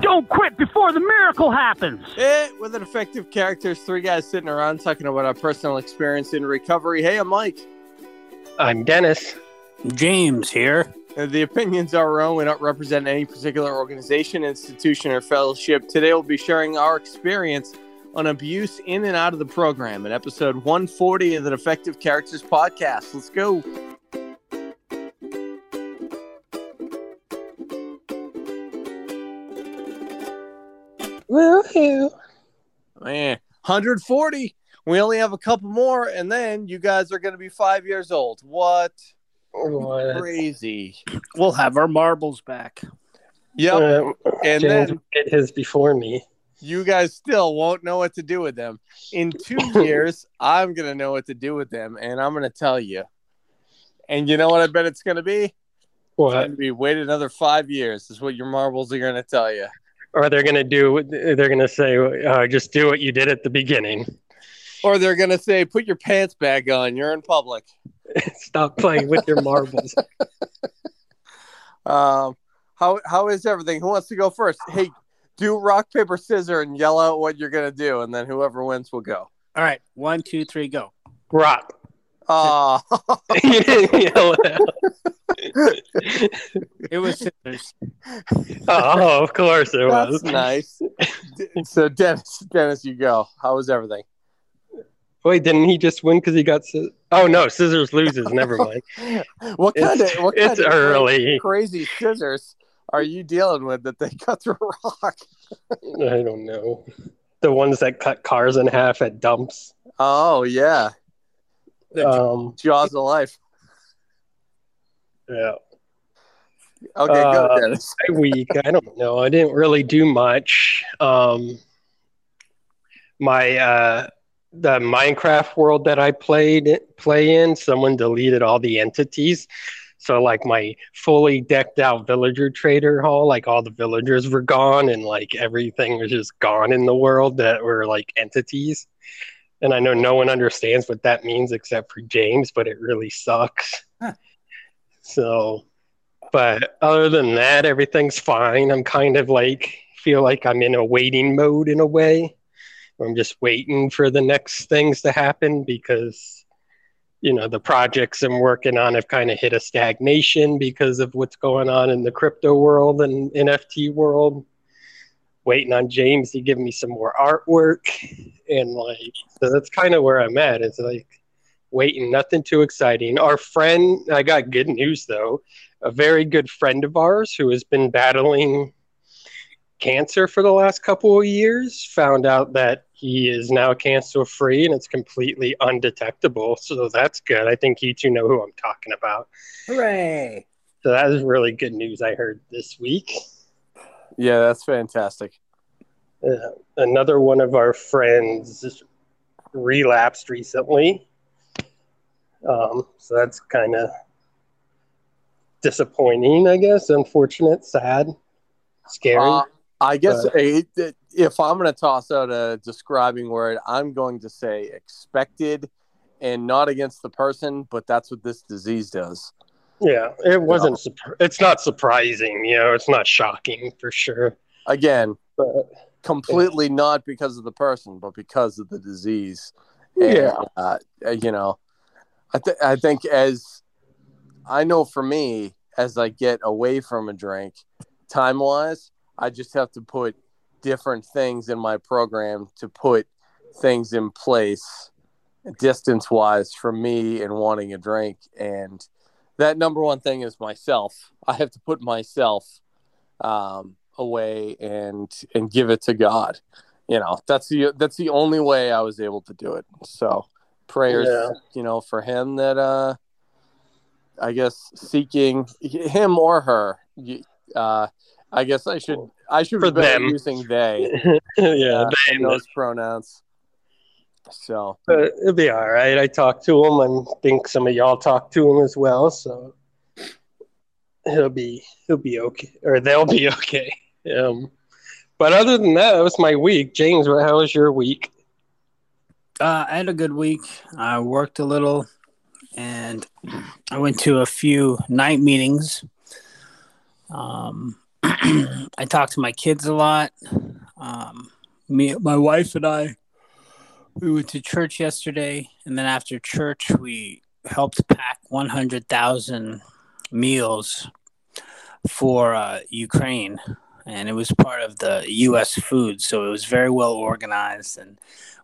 Don't quit before the miracle happens. Eh, with an effective characters, three guys sitting around talking about our personal experience in recovery. Hey, I'm Mike. I'm Dennis. James here. And the opinions are our own. We don't represent any particular organization, institution, or fellowship. Today, we'll be sharing our experience on abuse in and out of the program in episode 140 of the Effective Characters podcast. Let's go. Woohoo. Man, 140. We only have a couple more, and then you guys are going to be five years old. What? what? Crazy. We'll have our marbles back. Yep. Uh, and James then did his before me. You guys still won't know what to do with them. In two years, I'm going to know what to do with them, and I'm going to tell you. And you know what I bet it's going to be? What? It's going to be wait another five years, is what your marbles are going to tell you or they're going to do they're going to say uh, just do what you did at the beginning. Or they're going to say put your pants back on. You're in public. Stop playing with your marbles. Um how how is everything? Who wants to go first? Hey do rock paper scissors and yell out what you're going to do and then whoever wins will go. All right. One two three go. Rock Oh, you didn't yell it out. it was scissors. Oh, of course it That's was. nice. so Dennis, Dennis, you go. How was everything? Wait, didn't he just win because he got? Sc- oh no, scissors loses. Never mind. what kind it's, of what kind it's of early crazy scissors are you dealing with that they cut through rock? I don't know. The ones that cut cars in half at dumps. Oh yeah. Um, Jaws of life. Yeah. Okay, uh, go Dennis. week, I don't know. I didn't really do much. Um, my uh, the Minecraft world that I played play in, someone deleted all the entities. So like my fully decked out villager trader hall, like all the villagers were gone and like everything was just gone in the world that were like entities. And I know no one understands what that means except for James, but it really sucks. Huh. So, but other than that, everything's fine. I'm kind of like, feel like I'm in a waiting mode in a way. I'm just waiting for the next things to happen because, you know, the projects I'm working on have kind of hit a stagnation because of what's going on in the crypto world and NFT world waiting on James to give me some more artwork. And like, so that's kind of where I'm at. It's like waiting, nothing too exciting. Our friend, I got good news though. A very good friend of ours who has been battling cancer for the last couple of years found out that he is now cancer free and it's completely undetectable. So that's good. I think you two know who I'm talking about. Hooray! So that is really good news I heard this week. Yeah, that's fantastic. Uh, another one of our friends relapsed recently. Um, so that's kind of disappointing, I guess. Unfortunate, sad, scary. Uh, I guess but... if I'm going to toss out a describing word, I'm going to say expected and not against the person, but that's what this disease does. Yeah, it wasn't. it's not surprising, you know. It's not shocking for sure. Again, but completely yeah. not because of the person, but because of the disease. Yeah, and, uh, you know, I th- I think as I know for me, as I get away from a drink, time wise, I just have to put different things in my program to put things in place distance wise from me and wanting a drink and that number one thing is myself. I have to put myself um, away and and give it to God. You know, that's the that's the only way I was able to do it. So prayers, yeah. you know, for him that uh I guess seeking him or her. Uh, I guess I should I should For be them. using they. yeah, uh, they those pronouns. So But it'll be all right. I talked to him, and think some of y'all talked to him as well. So he'll be he'll be okay, or they'll be okay. Um, but other than that, that was my week. James, how was your week? Uh, I had a good week. I worked a little, and I went to a few night meetings. Um, I talked to my kids a lot. Um, me, my wife, and I, we went to church yesterday, and then after church, we helped pack one hundred thousand meals for uh, Ukraine, and it was part of the U.S. food, so it was very well organized, and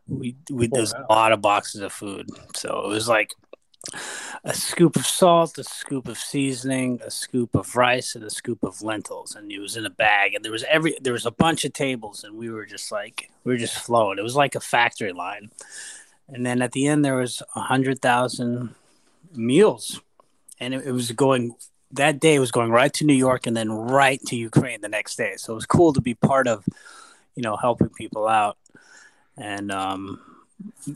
we we there's a lot of boxes of food, so it was like a scoop of salt, a scoop of seasoning, a scoop of rice, and a scoop of lentils, and it was in a bag, and there was every there was a bunch of tables, and we were just like we were just flowing. It was like a factory line, and then at the end there was a hundred thousand meals, and it, it was going that day. Was going right to New York, and then right to Ukraine the next day. So it was cool to be part of, you know, helping people out, and um,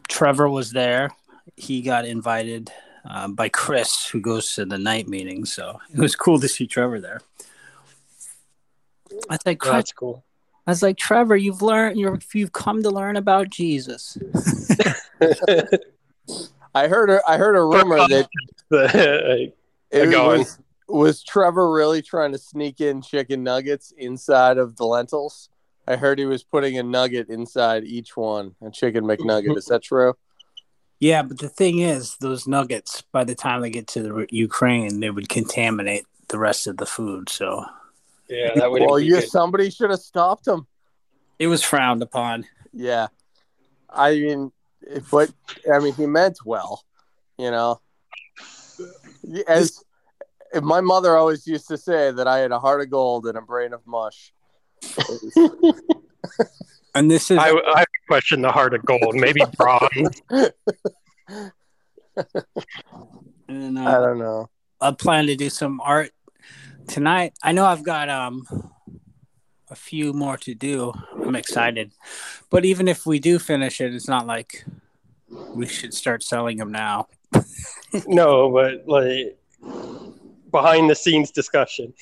Trevor was there he got invited um, by Chris, who goes to the night meeting. So it was cool to see Trevor there. I think Oh, that's cool. I was like, Trevor, you've learned, you're, you've come to learn about Jesus. I heard a, I heard a rumor that it was, was Trevor really trying to sneak in chicken nuggets inside of the lentils. I heard he was putting a nugget inside each one, a chicken McNugget. Is that true? Yeah, but the thing is, those nuggets, by the time they get to the Ukraine, they would contaminate the rest of the food. So yeah, that would Well, be you good. somebody should have stopped him. it was frowned upon. Yeah, I mean, but I mean, he meant well, you know. As my mother always used to say that I had a heart of gold and a brain of mush. And this is I, I question the heart of gold, maybe bronze. and, uh, I don't know. I plan to do some art tonight. I know I've got um a few more to do. I'm excited, but even if we do finish it, it's not like we should start selling them now. no, but like behind the scenes discussion.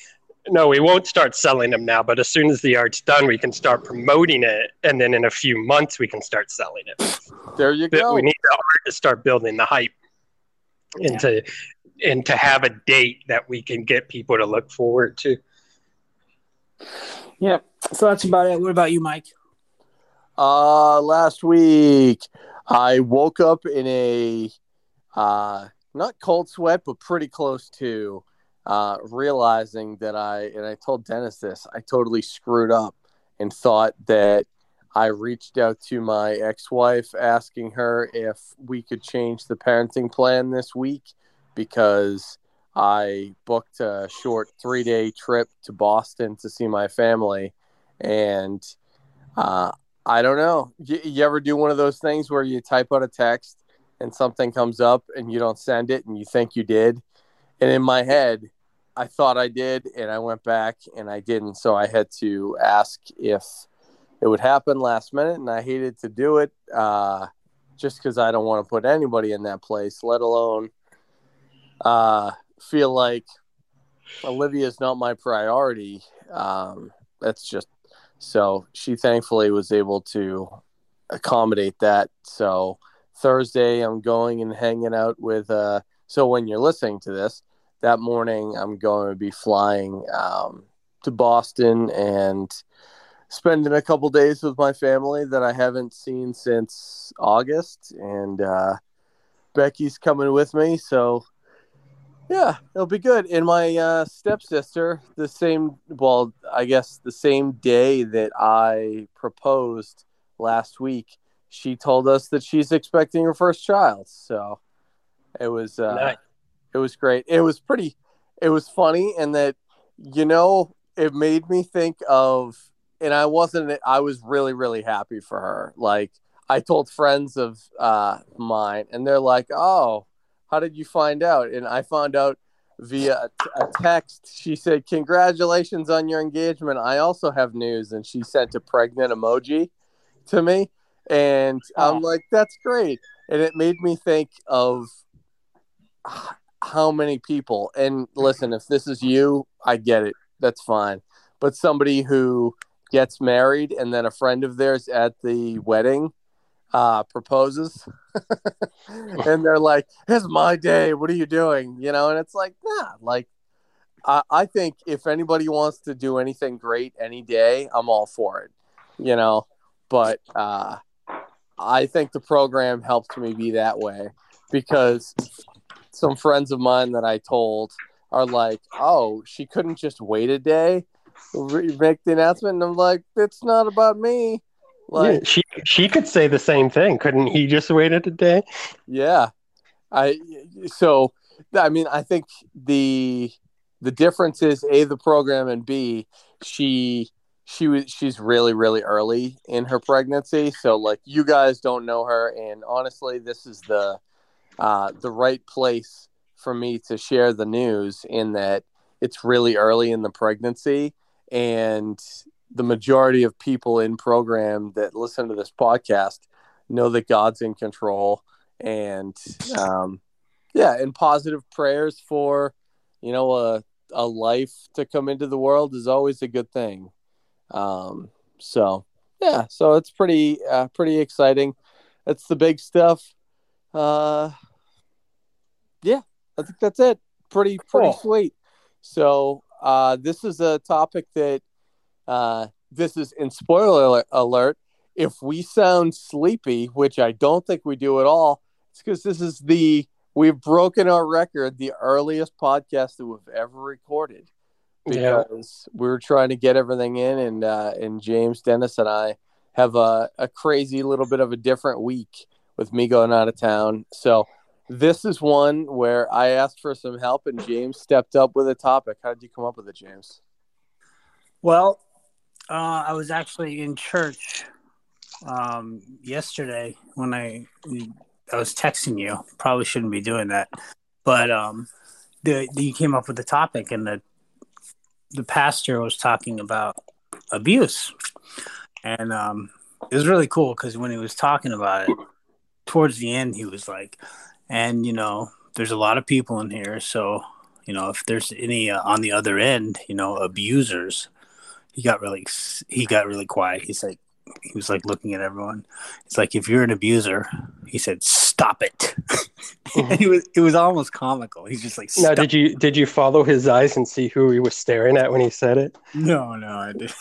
No, we won't start selling them now, but as soon as the art's done, we can start promoting it, and then in a few months, we can start selling it. There you But go. we need the art to start building the hype, and to and to have a date that we can get people to look forward to. Yeah. So that's about it. What about you, Mike? Uh, last week I woke up in a uh, not cold sweat, but pretty close to uh, realizing that I and I told Dennis this. I totally screwed up and thought that I reached out to my ex-wife asking her if we could change the parenting plan this week because I booked a short three-day trip to Boston to see my family, and uh, I don't know. You, you ever do one of those things where you type out a text and something comes up and you don't send it and you think you did? And in my head, I thought I did, and I went back and I didn't. So I had to ask if it would happen last minute, and I hated to do it uh, just because I don't want to put anybody in that place, let alone uh, feel like Olivia is not my priority. Um, that's just so she thankfully was able to accommodate that. So Thursday, I'm going and hanging out with. Uh, so when you're listening to this, that morning, I'm going to be flying um, to Boston and spending a couple days with my family that I haven't seen since August. And uh, Becky's coming with me. So yeah, it'll be good. And my uh, stepsister, the same, well, I guess the same day that I proposed last week, she told us that she's expecting her first child. So it was, uh, Nice. It was great. It was pretty, it was funny, and that you know, it made me think of, and I wasn't, I was really, really happy for her. Like I told friends of uh, mine, and they're like, "Oh." how did you find out? And I found out via a, a text. She said, "Congratulations on your engagement. I also have news." And she sent a pregnant emoji to me, and I'm like, "That's great." And it made me think of how many people. And listen, if this is you, I get it. That's fine. But somebody who gets married and then a friend of theirs at the wedding uh, proposes, and they're like, "It's my day. What are you doing?" You know, and it's like, nah. Like, I, I think if anybody wants to do anything great any day, I'm all for it. You know, but uh, I think the program helped me be that way because some friends of mine that I told are like, "Oh, she couldn't just wait a day, make the announcement." And I'm like, "It's not about me." Like, yeah, she she could say the same thing, couldn't he? Just waited a day. Yeah, I so I mean I think the the difference is a the program and b she she was she's really really early in her pregnancy so like you guys don't know her and honestly this is the uh, the right place for me to share the news in that it's really early in the pregnancy and the majority of people in program that listen to this podcast know that God's in control and um, yeah and positive prayers for you know a, a life to come into the world is always a good thing. Um, so yeah so it's pretty uh, pretty exciting. That's the big stuff. Uh, yeah, I think that's it. Pretty pretty cool. sweet. So uh, this is a topic that uh, this is in spoiler alert. If we sound sleepy, which I don't think we do at all, it's because this is the we've broken our record, the earliest podcast that we've ever recorded. Because yeah. we are trying to get everything in, and uh, and James Dennis and I have a, a crazy little bit of a different week with me going out of town. So this is one where I asked for some help and James stepped up with a topic. How did you come up with it, James? Well, uh, I was actually in church um, yesterday when I I was texting you. Probably shouldn't be doing that, but um, the, the you came up with the topic, and the the pastor was talking about abuse, and um, it was really cool because when he was talking about it, towards the end, he was like, and you know there's a lot of people in here. So you know if there's any uh, on the other end you know abusers he got really he got really quiet. He's like he was like looking at everyone. It's like if you're an abuser he said stop it. Mm-hmm. he was it was almost comical. He's just like now did you did you follow his eyes and see who he was staring at when he said it? No no i did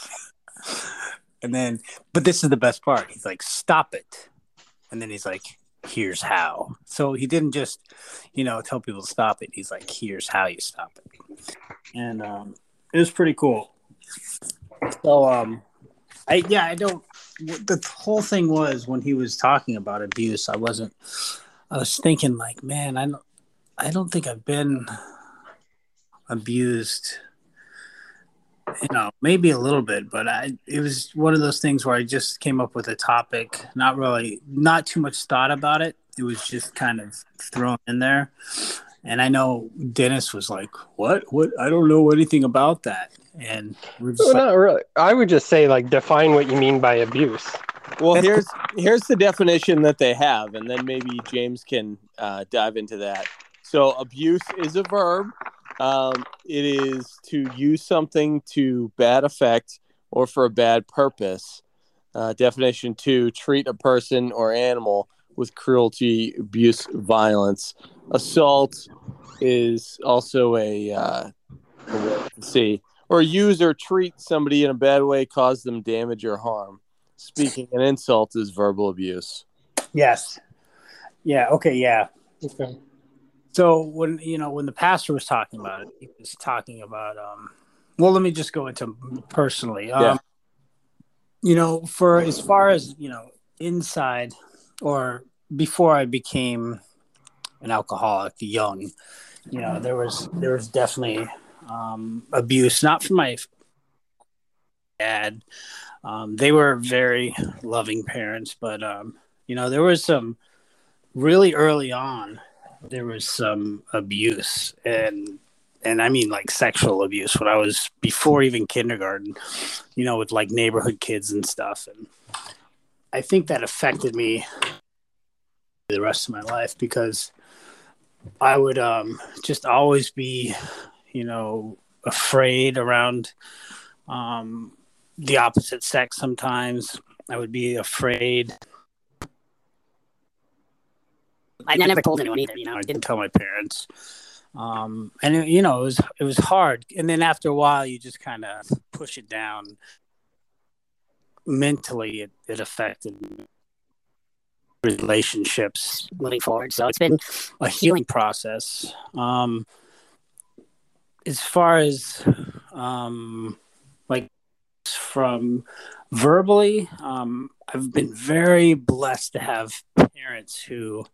and then but this is the best part. He's like stop it. And then he's like here's how. So he didn't just, you know, tell people to stop it. He's like, here's how you stop it. And um, it was pretty cool. So, um, I, yeah, I don't, the whole thing was when he was talking about abuse, I wasn't, I was thinking like, man, I don't, I don't think I've been abused you know, maybe a little bit, but I it was one of those things where I just came up with a topic, not really, not too much thought about it. It was just kind of thrown in there. And I know Dennis was like, "What? What? I don't know anything about that." And we're just well, like, not really. I would just say, like, define what you mean by abuse. Well, here's here's the definition that they have, and then maybe James can uh, dive into that. So, abuse is a verb um, it is to use something to bad effect or for a bad purpose. Uh, definition two: treat a person or animal with cruelty, abuse, violence. Assault is also a uh, see or use or treat somebody in a bad way, cause them damage or harm. Speaking an insult is verbal abuse. Yes. Yeah. Okay. Yeah. Okay. So when you know when the pastor was talking about it, he was talking about um well let me just go into personally. Um yeah. you know, for as far as, you know, inside or before I became an alcoholic young, you know, there was there was definitely um abuse, not from my dad. Um, they were very loving parents, but um, you know, there was some really early on there was some abuse and and I mean like sexual abuse when I was before even kindergarten, you know, with like neighborhood kids and stuff. And I think that affected me the rest of my life because I would um, just always be, you know, afraid around um, the opposite sex sometimes. I would be afraid. I never told anyone either, you know, I didn't tell my parents. Um, and you know it was it was hard. And then after a while you just kind of push it down. Mentally it, it affected relationships moving forward. So it's been a healing process. Um, as far as um, like from verbally um, i've been very blessed to have parents who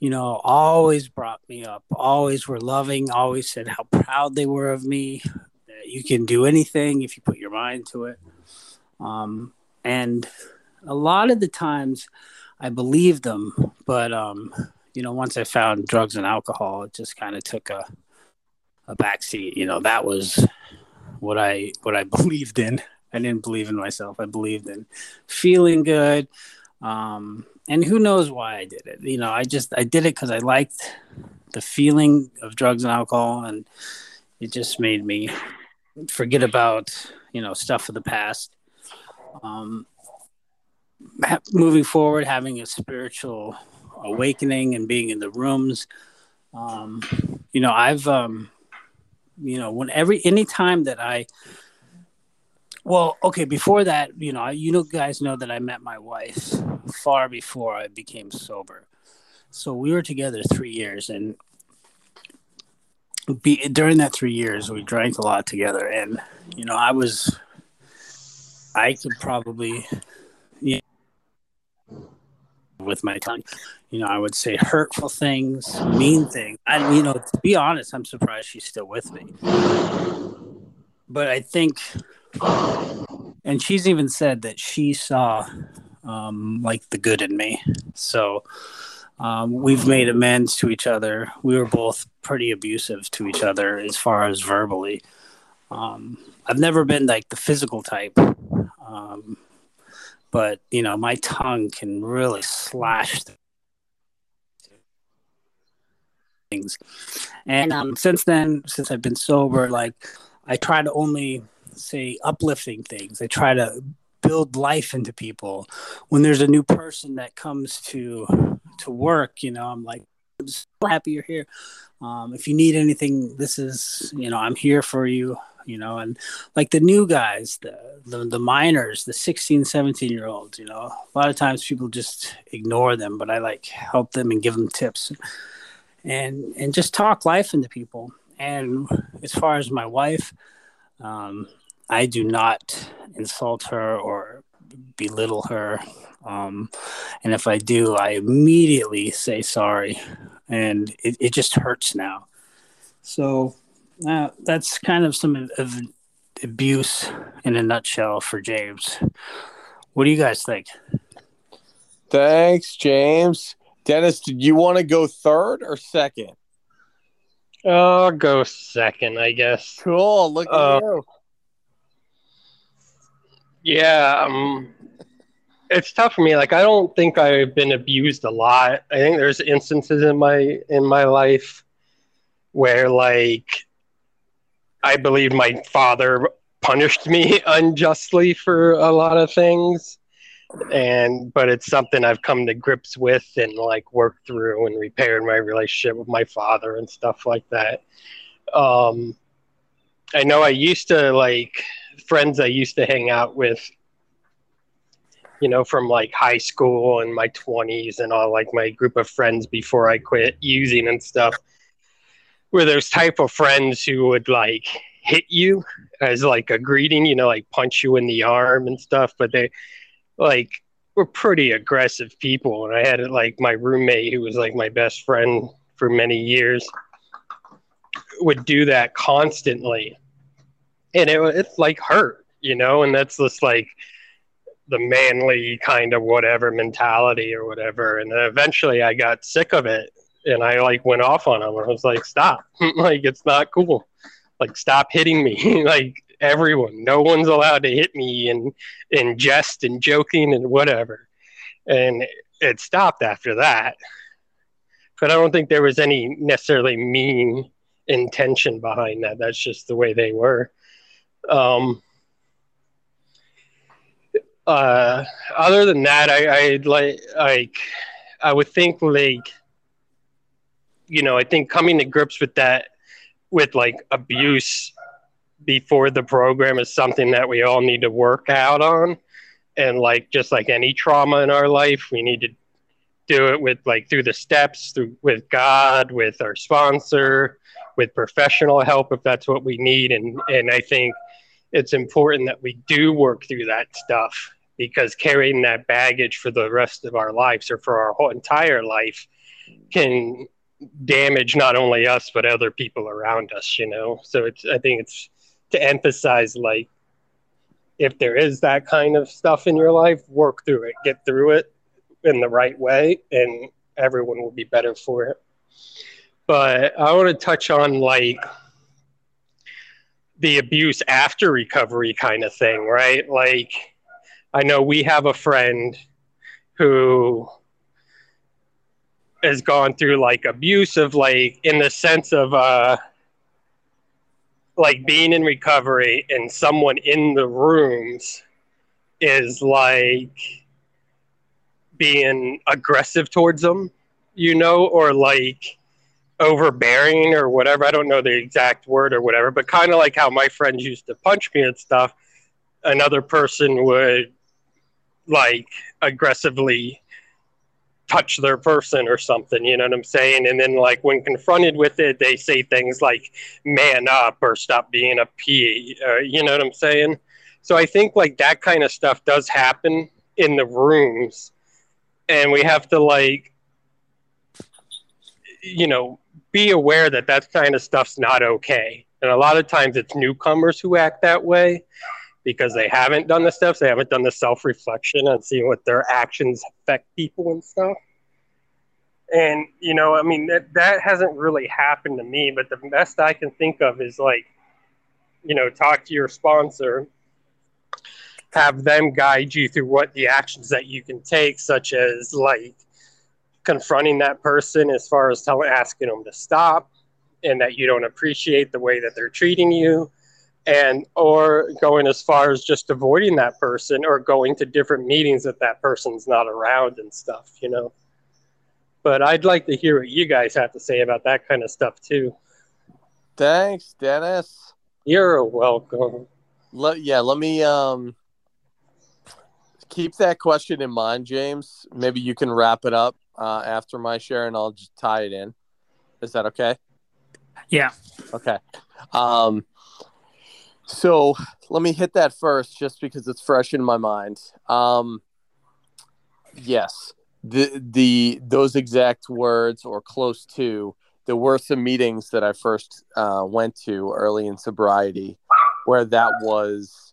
you know, always brought me up, always were loving, always said how proud they were of me. That you can do anything if you put your mind to it. Um, and a lot of the times I believed them, but, um, you know, once I found drugs and alcohol, it just kind of took a, a backseat. You know, that was what I, what I believed in. I didn't believe in myself. I believed in feeling good, um, and who knows why I did it. You know, I just I did it because I liked the feeling of drugs and alcohol, and it just made me forget about you know stuff of the past. Um, moving forward, having a spiritual awakening and being in the rooms. Um, you know, I've um, you know when every any time that I well, okay. Before that, you know, you know, guys know that I met my wife far before I became sober. So we were together three years, and be, during that three years, we drank a lot together. And you know, I was, I could probably, you know, with my tongue, you know, I would say hurtful things, mean things. I, you know, to be honest, I'm surprised she's still with me. But I think and she's even said that she saw um, like the good in me. So um, we've made amends to each other. We were both pretty abusive to each other as far as verbally. Um, I've never been like the physical type, um, but you know, my tongue can really slash things. And um, since then, since I've been sober, like I try to only say uplifting things. I try to build life into people. When there's a new person that comes to to work, you know, I'm like, I'm so happy you're here. Um, if you need anything, this is, you know, I'm here for you, you know, and like the new guys, the, the, the minors, the 16, 17 year olds, you know, a lot of times people just ignore them, but I like help them and give them tips and, and just talk life into people. And as far as my wife, um, I do not insult her or belittle her. Um, and if I do, I immediately say sorry. And it, it just hurts now. So uh, that's kind of some of abuse in a nutshell for James. What do you guys think? Thanks, James. Dennis, did you want to go third or second? I'll go second, I guess. Cool. Look at uh, you. Yeah, um, it's tough for me. Like, I don't think I've been abused a lot. I think there's instances in my in my life where, like, I believe my father punished me unjustly for a lot of things, and but it's something I've come to grips with and like worked through and repaired my relationship with my father and stuff like that. Um, I know I used to like friends I used to hang out with, you know, from like high school and my 20s and all like my group of friends before I quit using and stuff, were those type of friends who would like hit you as like a greeting, you know, like punch you in the arm and stuff, but they like were pretty aggressive people. And I had like my roommate who was like my best friend for many years would do that constantly and it it's like hurt, you know, and that's just like the manly kind of whatever mentality or whatever. And then eventually I got sick of it and I like went off on him. I was like, "Stop! like it's not cool. Like stop hitting me. like everyone, no one's allowed to hit me and in jest and joking and whatever." And it stopped after that. But I don't think there was any necessarily mean intention behind that. That's just the way they were. Um, uh, other than that, I, I like like I would think like you know I think coming to grips with that with like abuse before the program is something that we all need to work out on. And like just like any trauma in our life we need to do it with like through the steps through with god with our sponsor with professional help if that's what we need. And and i think it's important that we do work through that stuff because carrying that baggage for the rest of our lives or for our whole entire life can damage not only us but other people around us you know? So it's i think it's to emphasize like if there is that kind of stuff in your life work through it get through it in the right way and everyone will be better for it. But i want to touch on like the abuse after recovery kind of thing right? Like I know we have a friend who has gone through like abuse of like in the sense of uh like being in recovery and someone in the rooms is like being aggressive towards them, you know, or like overbearing or whatever. I don't know the exact word or whatever, but kind of like how my friends used to punch me and stuff. Another person would like aggressively touch their person or something, you know what I'm saying? And then like when confronted with it, they say things like man up or stop being a P, uh, you know what I'm saying? So I think like that kind of stuff does happen in the rooms and we have to like you know be aware that that kind of stuff's not okay and a lot of times it's newcomers who act that way because they haven't done the steps, they haven't done the self reflection and seeing what their actions affect people and stuff. And, you know, I mean, that, that hasn't really happened to me, but the best I can think of is like, you know, talk to your sponsor, have them guide you through what the actions that you can take, such as like confronting that person as far as telling, asking them to stop and that you don't appreciate the way that they're treating you and or going as far as just avoiding that person or going to different meetings that that person's not around and stuff you know? But i'd like to hear what you guys have to say about that kind of stuff too. Thanks dennis. You're welcome. Let, yeah let me um keep that question in mind james. Maybe you can wrap it up uh, after my share and i'll just tie it in is that okay yeah okay um so let me hit that first, just because it's fresh in my mind. Um, yes, the the those exact words or close to. There were some meetings that I first uh, went to early in sobriety, where that was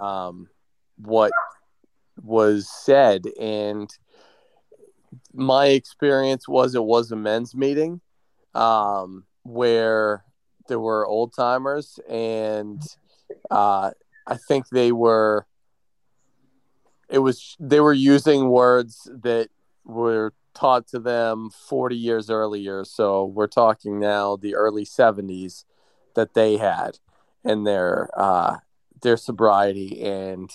um, what was said, and my experience was it was a men's meeting um, where there were old timers and uh, I think they were. It was they were using words that were taught to them 40 years earlier. So we're talking now the early 70s that they had in their uh, their sobriety, and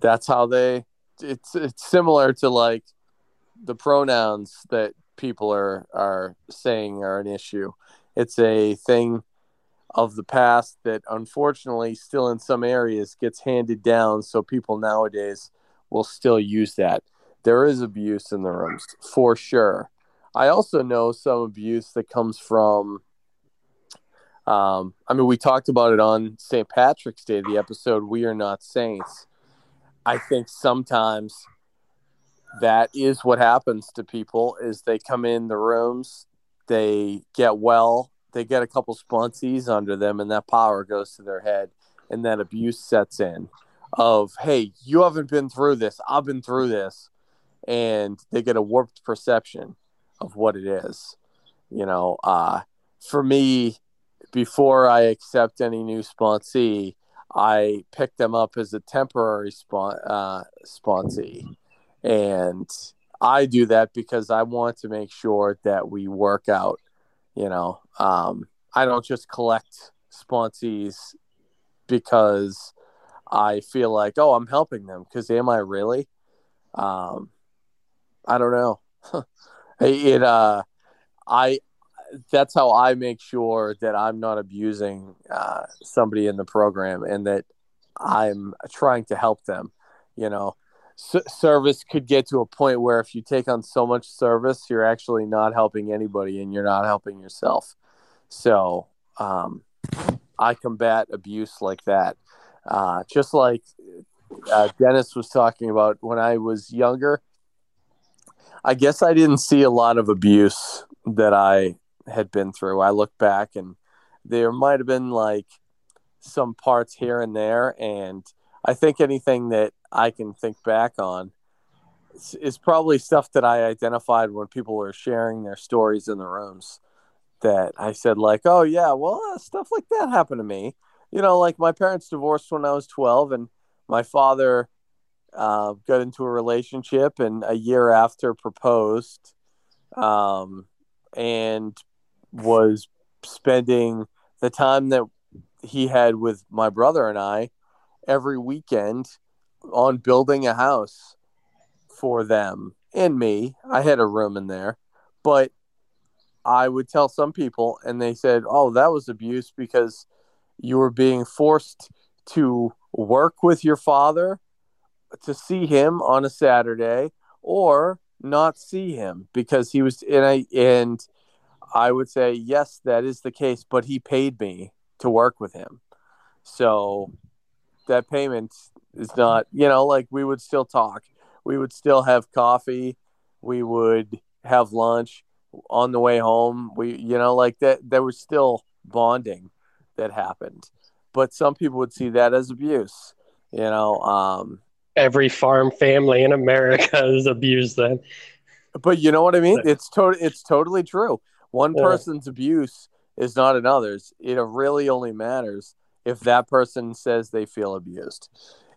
that's how they. It's it's similar to like the pronouns that people are are saying are an issue. It's a thing of the past that unfortunately still in some areas gets handed down so people nowadays will still use that. There is abuse in the rooms for sure. I also know some abuse that comes from um, i mean we talked about it on st patrick's day the episode we are not saints. I think sometimes that is what happens to people is they come in the rooms they get well they get a couple sponsees under them and that power goes to their head and that abuse sets in of hey you haven't been through this i've been through this and they get a warped perception of what it is You know, uh, for me, before I accept any new sponsee, I pick them up as a temporary spon- uh, sponsee. And I do that because I want to make sure that we work out. You know, um, I don't just collect sponsees because I feel like, oh, I'm helping them. Because am I really? Um, I don't know. it uh, I that's how I make sure that I'm not abusing uh, somebody in the program and that I'm trying to help them. You know, service could get to a point where if you take on so much service, you're actually not helping anybody and you're not helping yourself. So um, I combat abuse like that. Uh, just like uh, Dennis was talking about when I was younger, I guess I didn't see a lot of abuse that I had been through. I look back and there might have been like some parts here and there. And I think anything that I can think back on is, probably stuff that I identified when people were sharing their stories in the rooms. That I said, like, oh, yeah, well, uh, stuff like that happened to me. You know, like my parents divorced when I was 12, and my father uh, got into a relationship and a year after proposed um, and was spending the time that he had with my brother and I every weekend on building a house for them and me. I had a room in there, but I would tell some people, and they said, Oh, that was abuse because you were being forced to work with your father to see him on a Saturday or not see him because he was and I and I would say yes that is the case but he paid me to work with him so that payment is not you know like we would still talk. We would still have coffee. We would have lunch on the way home. We you know like that there was still bonding that happened. But some people would see that as abuse you know um every farm family in america is abused then. But you know what i mean? It's to- it's totally true. One yeah. person's abuse is not another's. It really only matters if that person says they feel abused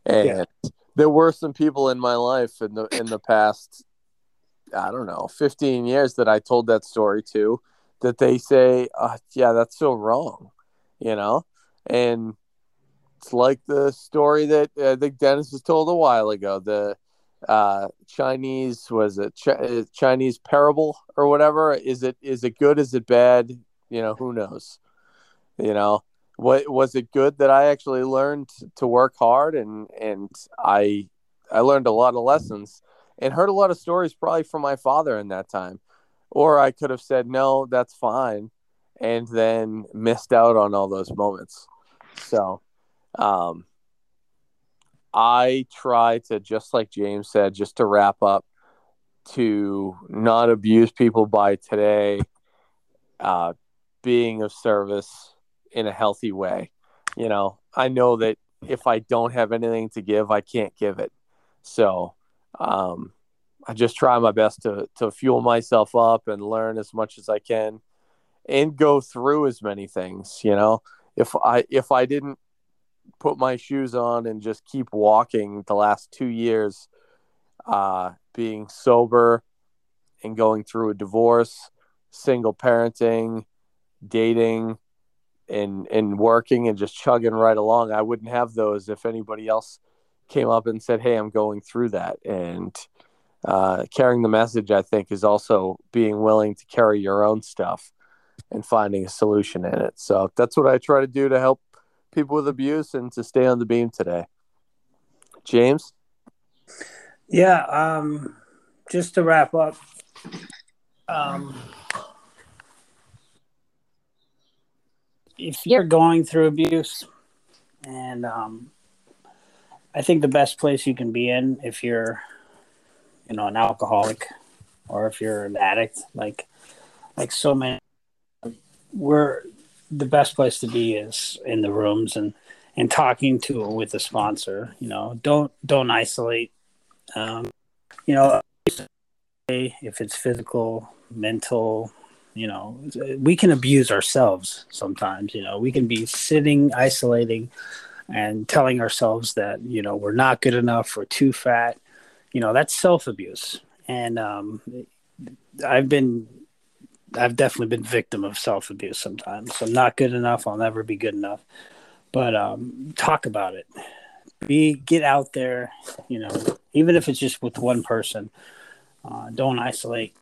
and yeah. there were some people in my life in the in the past i don't know 15 years that i told that story to that they say oh, yeah that's so wrong you know? And it's like the story that i think dennis was told a while ago the uh, chinese was it Ch- uh, chinese parable or whatever? Is it is it good is it bad? You know who knows? You know what was it good that I actually learned to work hard and and I I learned a lot of lessons and heard a lot of stories probably from my father in that time. Or I could have said no, that's fine and then missed out on all those moments. So um I try to just like James said just to wrap up to not abuse people by today uh being of service in a healthy way. You know, I know that if I don't have anything to give, I can't give it. So um, I just try my best to to fuel myself up and learn as much as I can, and go through as many things. You know, if I if I didn't put my shoes on and just keep walking the last two years, uh, being sober and going through a divorce, single parenting, dating, and and working and just chugging right along. I wouldn't have those if anybody else came up and said, "Hey, I'm going through that." And uh, carrying the message, I think, is also being willing to carry your own stuff and finding a solution in it. So that's what I try to do to help people with abuse and to stay on the beam today. James. Yeah. Um, just to wrap up. Um, if you're going through abuse, and um, I think the best place you can be in if you're, you know, an alcoholic, or if you're an addict, like like so many, we're the best place to be is in the rooms and and talking to with the sponsor. You know, don't don't isolate. Um, you know, if it's physical, mental, You know, we can abuse ourselves sometimes. You know, we can be sitting, isolating, and telling ourselves that you know we're not good enough, we're too fat. You know, that's self abuse, and um, I've been, I've definitely been victim of self abuse sometimes. I'm not good enough. I'll never be good enough. But um, talk about it. Be get out there. You know, even if it's just with one person. Uh, don't isolate.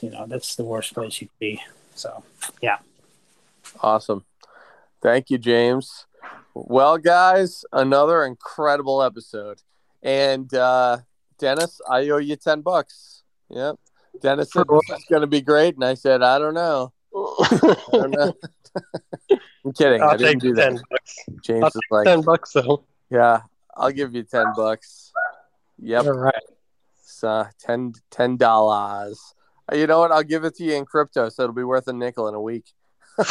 You know, that's the worst place you could be. So, yeah. Awesome. Thank you, James. Well, guys, another incredible episode. And uh, Dennis, I owe you 10 bucks. Yep. Dennis said this is going to be great. And I said, I don't know. I don't know. I'm kidding. I'll I didn't take do 10 that. bucks. James I'll is like, 10 bucks, though. yeah, I'll give you 10 bucks. Yep. All right. It's, uh, 10 $10. dollars. Uh, You know what? I'll give it to you in crypto, so it'll be worth a nickel in a week.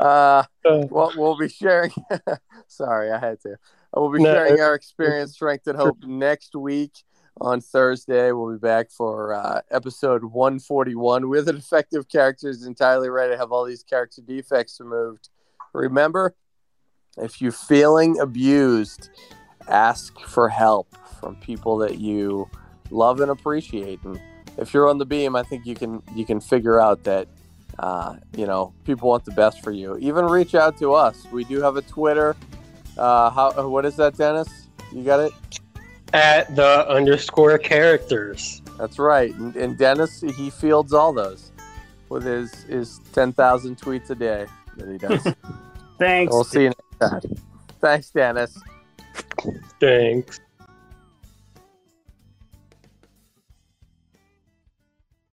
uh, we'll, we'll be sharing. sorry, I had to. We'll be No, sharing our experience, strength, and hope next week on Thursday. We'll be back for uh, episode 141 with an effective character. Is entirely ready to have all these character defects removed. Remember, if you're feeling abused, ask for help from people that you love and appreciate. And if you're on the beam, I think you can you can figure out that uh, you know people want the best for you. Even reach out to us. We do have a Twitter. Uh, how what is that, Dennis? You got it. At the underscore characters. That's right. And, and Dennis, he fields all those with his his ten thousand tweets a day that he does. Thanks. we'll see you next time. Thanks, Dennis. Thanks.